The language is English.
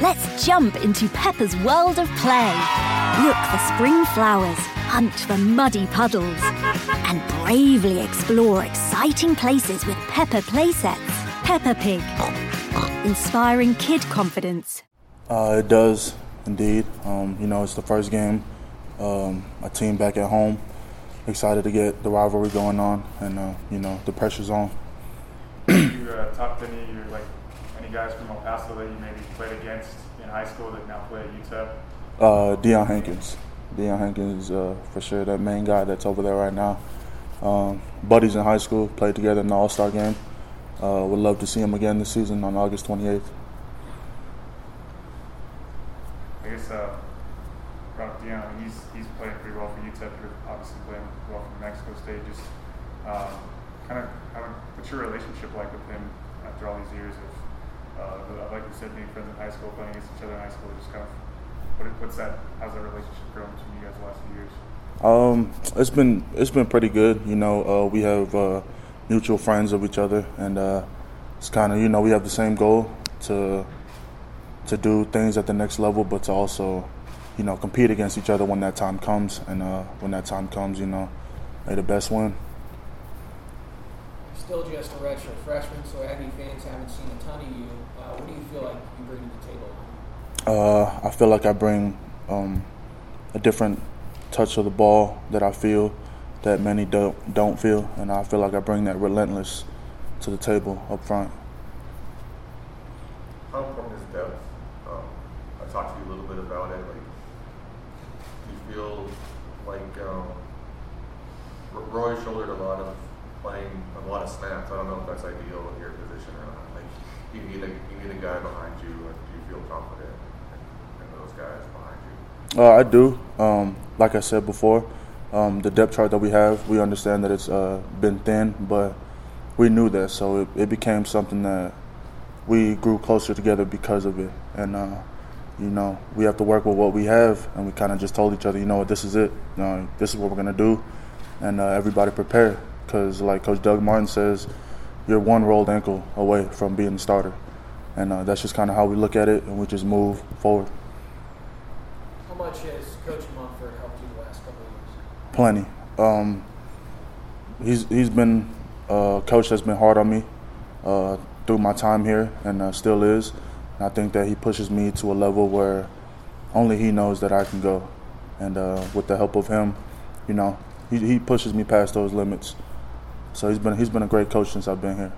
Let's jump into Peppa's world of play. Look for spring flowers, hunt for muddy puddles, and bravely explore exciting places with Peppa playsets. Peppa Pig, inspiring kid confidence. Uh, it does indeed. Um, you know, it's the first game. Um, a team back at home. Excited to get the rivalry going on, and uh, you know the pressure's on. you uh, talked to any your like any guys from El Paso that you maybe played against in high school that now play at UTEP? Uh, Deion Hankins. Deion Hankins, uh, for sure, that main guy that's over there right now. Um, buddies in high school, played together in the All Star game. Uh, would love to see him again this season on August 28th. I guess uh, about Deion, he's he's playing pretty well for UTEP. You're obviously playing well for Mexico State. Just um, kind of, what's your relationship like with him after all these years of, uh, like you said, being friends in high school, playing against each other in high school? Just kind of, what, what's that? How's that relationship grown between you guys the last few years? Um, it's been it's been pretty good. You know, uh, we have uh, mutual friends of each other, and uh, it's kind of you know we have the same goal to to do things at the next level, but to also you know compete against each other when that time comes. And uh, when that time comes, you know, may the best win. Still just a redshirt freshman, so Aggie fans haven't seen a ton of you. Uh, what do you feel like you bring to the table? Uh, I feel like I bring um, a different touch of the ball that I feel that many don't don't feel, and I feel like I bring that relentless to the table up front. How important is depth? Um, I talked to you a little bit about it. Like, do you feel like um, Roy shouldered a lot of playing a lot of snaps? I don't know if that's ideal in your position or not. Like, you need a you need a guy behind you, and do you feel confident in, those guys behind you? Uh, I do. Um, like I said before, um, the depth chart that we have, we understand that it's uh, been thin, but we knew that, so it, it, became something that we grew closer together because of it. And uh, you know, we have to work with what we have, and we kind of just told each other, you know what, this is it. Know, this is what we're gonna do, and uh, everybody prepare, because like Coach Doug Martin says, you're one rolled ankle away from being the starter, and uh, that's just kind of how we look at it, and we just move forward. How much has Coach Munford helped you the last couple of years? Plenty. Um, he's he's been a coach that's been hard on me uh, through my time here, and uh, still is. And I think that he pushes me to a level where only he knows that I can go, and uh, with the help of him, you know, he, he pushes me past those limits. So he's been he's been a great coach since I've been here.